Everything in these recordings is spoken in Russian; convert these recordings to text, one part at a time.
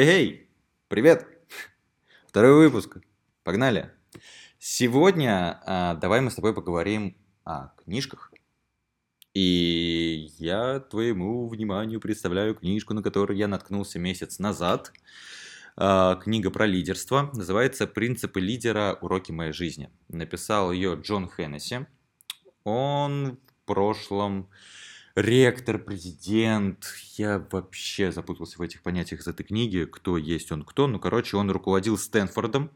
Хей, привет! Второй выпуск. Погнали. Сегодня а, давай мы с тобой поговорим о книжках. И я твоему вниманию представляю книжку, на которую я наткнулся месяц назад. А, книга про лидерство. Называется «Принципы лидера. Уроки моей жизни». Написал ее Джон Хеннесси. Он в прошлом ректор, президент. Я вообще запутался в этих понятиях из этой книги. Кто есть он кто. Ну, короче, он руководил Стэнфордом.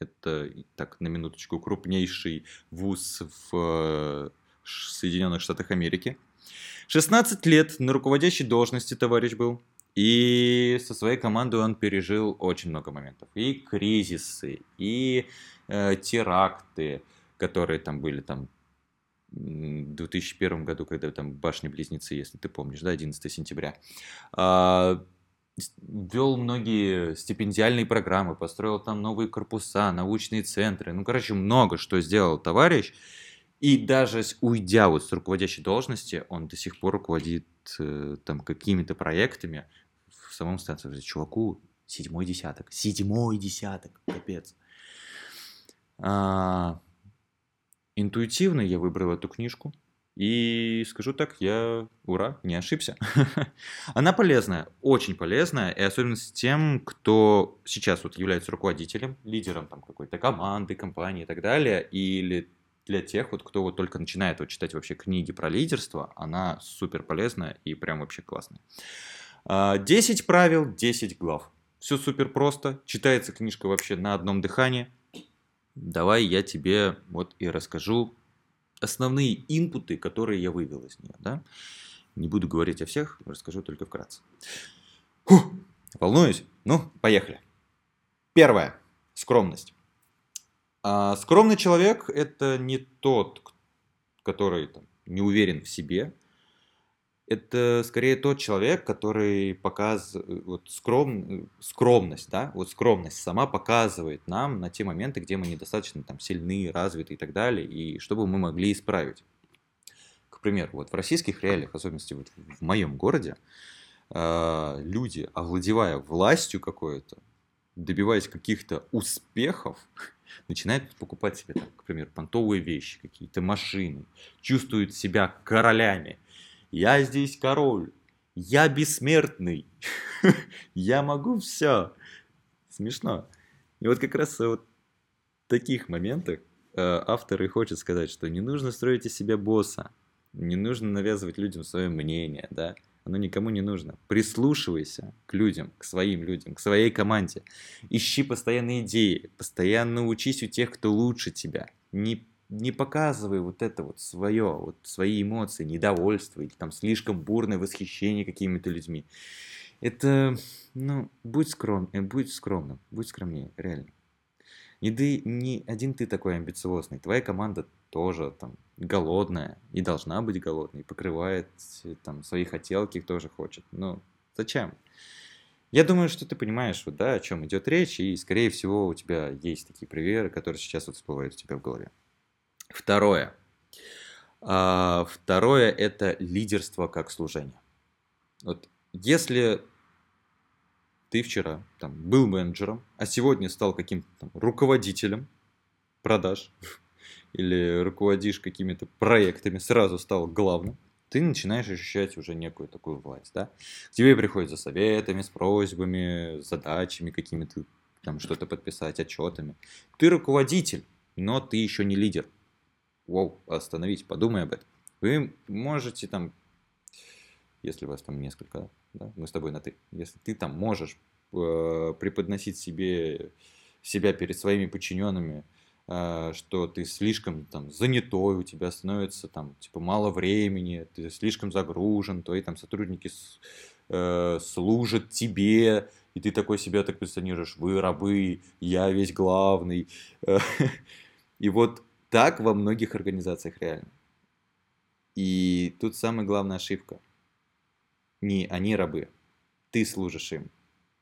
Это, так, на минуточку, крупнейший вуз в э, Соединенных Штатах Америки. 16 лет на руководящей должности товарищ был. И со своей командой он пережил очень много моментов. И кризисы, и э, теракты, которые там были там 2001 году, когда там башни-близнецы, если ты помнишь, да, 11 сентября, а, ввел многие стипендиальные программы, построил там новые корпуса, научные центры, ну, короче, много что сделал товарищ, и даже уйдя вот с руководящей должности, он до сих пор руководит э, там какими-то проектами в самом станции. Чуваку седьмой десяток, седьмой десяток, капец. А, Интуитивно я выбрал эту книжку. И скажу так, я, ура, не ошибся. Она полезная, очень полезная, и особенно с тем, кто сейчас вот является руководителем, лидером там какой-то команды, компании и так далее, или для тех, вот, кто вот только начинает вот читать вообще книги про лидерство, она супер полезная и прям вообще классная. 10 а, правил, 10 глав. Все супер просто, читается книжка вообще на одном дыхании, давай я тебе вот и расскажу основные инпуты, которые я вывел из нее. Да? Не буду говорить о всех, расскажу только вкратце. Фух, волнуюсь? Ну, поехали. Первое. Скромность. А, скромный человек – это не тот, который там, не уверен в себе, это скорее тот человек, который показывает, вот скром, скромность, да, вот скромность сама показывает нам на те моменты, где мы недостаточно там сильны, развиты и так далее, и чтобы мы могли исправить. К примеру, вот в российских реалиях, особенности вот в моем городе, э, люди, овладевая властью какой-то, добиваясь каких-то успехов, начинают покупать себе, там, к примеру, понтовые вещи, какие-то машины, чувствуют себя королями – я здесь король, я бессмертный, я могу все. Смешно. И вот как раз вот в таких моментах э, автор и хочет сказать, что не нужно строить из себя босса, не нужно навязывать людям свое мнение, да, оно никому не нужно. Прислушивайся к людям, к своим людям, к своей команде. Ищи постоянные идеи, постоянно учись у тех, кто лучше тебя. Не не показывай вот это вот свое, вот свои эмоции, недовольство или там слишком бурное восхищение какими-то людьми. Это, ну, будь скромным, э, будь скромным, будь скромнее, реально. Не, ты, не один ты такой амбициозный, твоя команда тоже там голодная и должна быть голодной, покрывает э, там свои хотелки, тоже хочет. Ну, зачем? Я думаю, что ты понимаешь, вот, да, о чем идет речь, и, скорее всего, у тебя есть такие примеры, которые сейчас вот всплывают у тебя в голове. Второе. А, второе – это лидерство как служение. Вот если ты вчера там, был менеджером, а сегодня стал каким-то руководителем продаж или руководишь какими-то проектами, сразу стал главным, ты начинаешь ощущать уже некую такую власть, да? К тебе приходят за советами, с просьбами, задачами какими-то, там что-то подписать, отчетами. Ты руководитель, но ты еще не лидер воу, остановись, подумай об этом. Вы можете там, если вас там несколько, да, мы с тобой на ты, если ты там можешь э, преподносить себе, себя перед своими подчиненными, э, что ты слишком там занятой, у тебя становится там типа мало времени, ты слишком загружен, твои там сотрудники с, э, служат тебе, и ты такой себя так позиционируешь, вы рабы, я весь главный. И вот так во многих организациях реально. И тут самая главная ошибка. Не они рабы. Ты служишь им.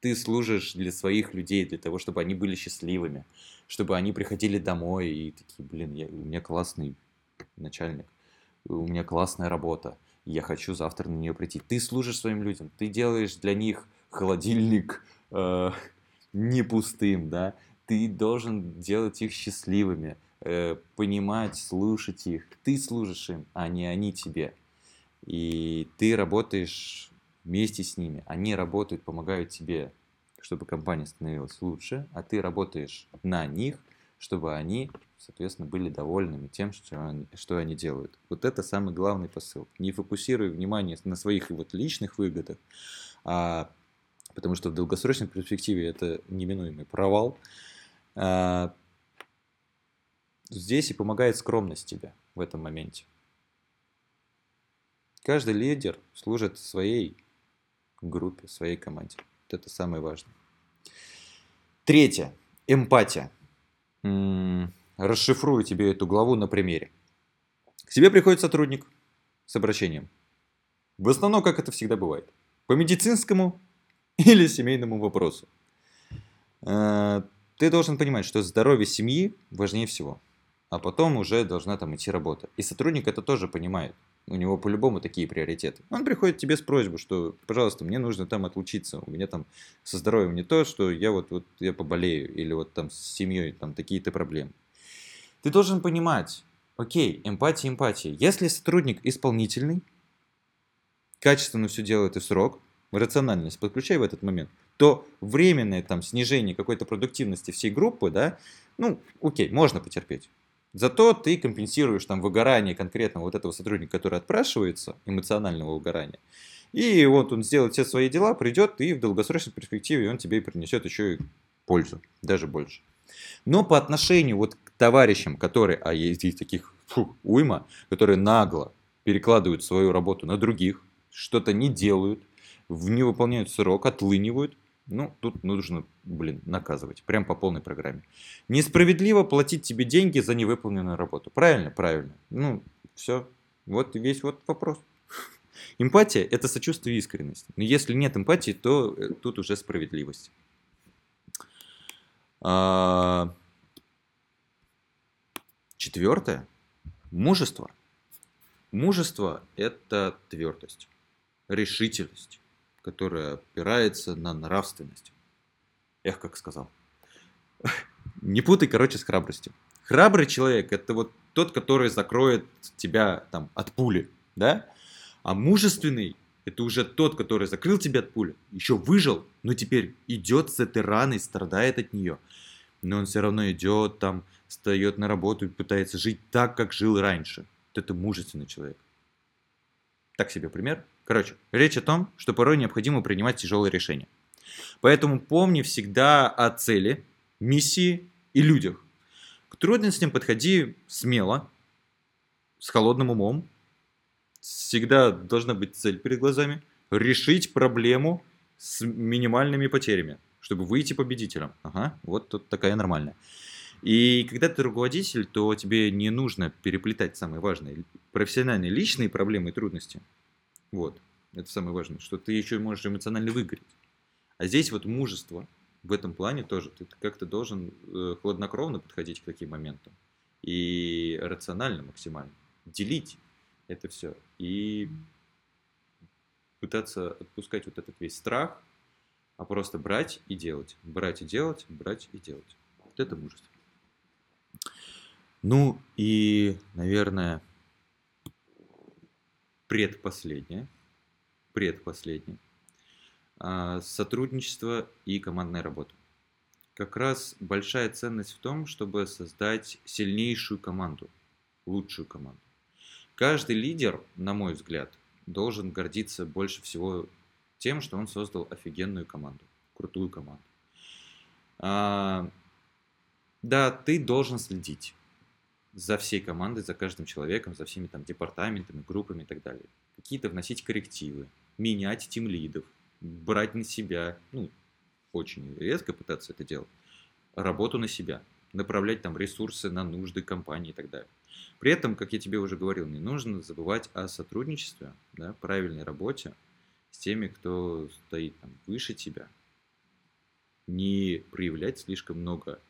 Ты служишь для своих людей, для того, чтобы они были счастливыми, чтобы они приходили домой и такие, блин, я, у меня классный начальник, у меня классная работа, я хочу завтра на нее прийти. Ты служишь своим людям, ты делаешь для них холодильник, э, не пустым, да, ты должен делать их счастливыми, э, понимать, слушать их. Ты служишь им, а не они тебе. И ты работаешь вместе с ними. Они работают, помогают тебе, чтобы компания становилась лучше, а ты работаешь на них, чтобы они, соответственно, были довольными тем, что они, что они делают. Вот это самый главный посыл. Не фокусируй внимание на своих вот личных выгодах, а, потому что в долгосрочной перспективе это неминуемый провал. А, здесь и помогает скромность тебе в этом моменте. Каждый лидер служит своей группе, своей команде. Вот это самое важное. Третье. Эмпатия. М-м, расшифрую тебе эту главу на примере. К тебе приходит сотрудник с обращением. В основном, как это всегда бывает. По медицинскому или семейному вопросу. Э, ты должен понимать, что здоровье семьи важнее всего. А потом уже должна там идти работа. И сотрудник это тоже понимает. У него по-любому такие приоритеты. Он приходит к тебе с просьбой, что, пожалуйста, мне нужно там отлучиться. У меня там со здоровьем не то, что я вот, вот я поболею. Или вот там с семьей там такие-то проблемы. Ты должен понимать, окей, эмпатия, эмпатия. Если сотрудник исполнительный, качественно все делает и срок, рациональность подключай в этот момент, то временное там снижение какой-то продуктивности всей группы, да, ну, окей, можно потерпеть. Зато ты компенсируешь там выгорание конкретно вот этого сотрудника, который отпрашивается, эмоционального выгорания. И вот он сделает все свои дела, придет, и в долгосрочной перспективе он тебе принесет еще и пользу, даже больше. Но по отношению вот к товарищам, которые, а есть таких фу, уйма, которые нагло перекладывают свою работу на других, что-то не делают, не выполняют срок, отлынивают, ну, тут нужно, блин, наказывать. Прям по полной программе. Несправедливо платить тебе деньги за невыполненную работу. Правильно? Правильно. Ну, все. Вот весь вот вопрос. Эмпатия – это сочувствие и искренность. Но если нет эмпатии, то э, тут уже справедливость. А... Четвертое – мужество. Мужество – это твердость, решительность, которая опирается на нравственность. Эх, как сказал. Не путай, короче, с храбростью. Храбрый человек – это вот тот, который закроет тебя там от пули, да? А мужественный – это уже тот, который закрыл тебя от пули, еще выжил, но теперь идет с этой раной, страдает от нее. Но он все равно идет там, встает на работу и пытается жить так, как жил раньше. Вот это мужественный человек. Так себе пример. Короче, речь о том, что порой необходимо принимать тяжелые решения. Поэтому помни всегда о цели, миссии и людях. К трудностям подходи смело, с холодным умом. Всегда должна быть цель перед глазами. Решить проблему с минимальными потерями, чтобы выйти победителем. Ага, вот тут такая нормальная. И когда ты руководитель, то тебе не нужно переплетать самые важные профессиональные, личные проблемы и трудности вот. Это самое важное, что ты еще можешь эмоционально выгореть. А здесь вот мужество в этом плане тоже. Ты как-то должен э, хладнокровно подходить к таким моментам. И рационально максимально. Делить это все. И пытаться отпускать вот этот весь страх, а просто брать и делать. Брать и делать, брать и делать. Вот это мужество. Ну и, наверное, предпоследнее, предпоследнее, а, сотрудничество и командная работа. Как раз большая ценность в том, чтобы создать сильнейшую команду, лучшую команду. Каждый лидер, на мой взгляд, должен гордиться больше всего тем, что он создал офигенную команду, крутую команду. А, да, ты должен следить за всей командой, за каждым человеком, за всеми там департаментами, группами и так далее. Какие-то вносить коррективы, менять тим лидов, брать на себя, ну, очень резко пытаться это делать, работу на себя, направлять там ресурсы на нужды компании и так далее. При этом, как я тебе уже говорил, не нужно забывать о сотрудничестве, да, правильной работе с теми, кто стоит там выше тебя. Не проявлять слишком много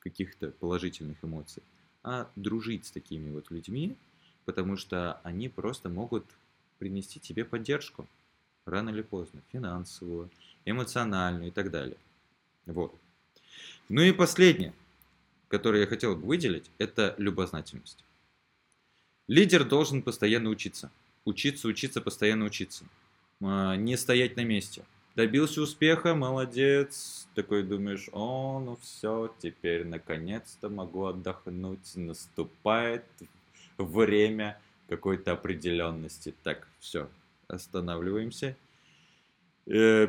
каких-то положительных эмоций, а дружить с такими вот людьми, потому что они просто могут принести тебе поддержку, рано или поздно, финансовую, эмоциональную и так далее. Вот. Ну и последнее, которое я хотел бы выделить, это любознательность. Лидер должен постоянно учиться. Учиться, учиться, постоянно учиться. А, не стоять на месте. Добился успеха, молодец. Такой думаешь, о, ну все, теперь наконец-то могу отдохнуть. Наступает время какой-то определенности. Так, все, останавливаемся, э,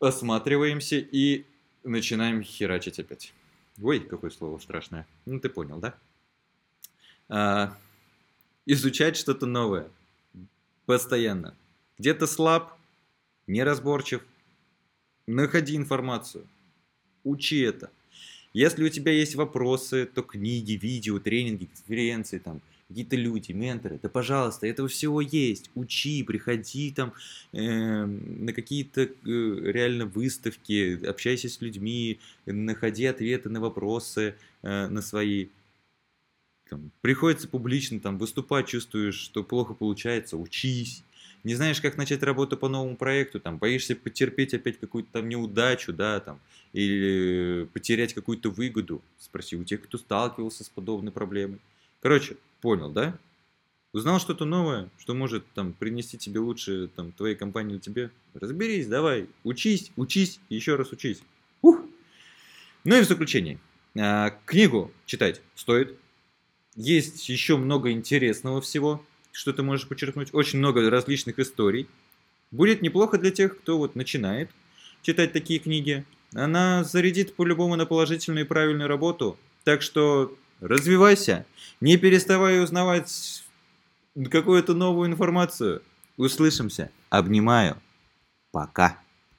осматриваемся и начинаем херачить опять. Ой, какое слово страшное. Ну, ты понял, да? А, изучать что-то новое. Постоянно. Где-то слаб, неразборчив. Находи информацию. Учи это. Если у тебя есть вопросы, то книги, видео, тренинги, конференции, там, какие-то люди, менторы, да пожалуйста, этого всего есть, учи, приходи там э, на какие-то э, реально выставки, общайся с людьми, находи ответы на вопросы э, на свои. Там, приходится публично там выступать, чувствуешь, что плохо получается, учись. Не знаешь, как начать работу по новому проекту, там, боишься потерпеть опять какую-то там неудачу, да, там, или потерять какую-то выгоду, спроси у тех, кто сталкивался с подобной проблемой. Короче, Понял, да? Узнал что-то новое, что может там принести тебе лучше там твоей компании или тебе? Разберись, давай, учись, учись еще раз учись. Ух. Ну и в заключение. А, книгу читать стоит. Есть еще много интересного всего, что ты можешь подчеркнуть. Очень много различных историй. Будет неплохо для тех, кто вот начинает читать такие книги. Она зарядит по-любому на положительную и правильную работу. Так что Развивайся, не переставай узнавать какую-то новую информацию. Услышимся. Обнимаю. Пока.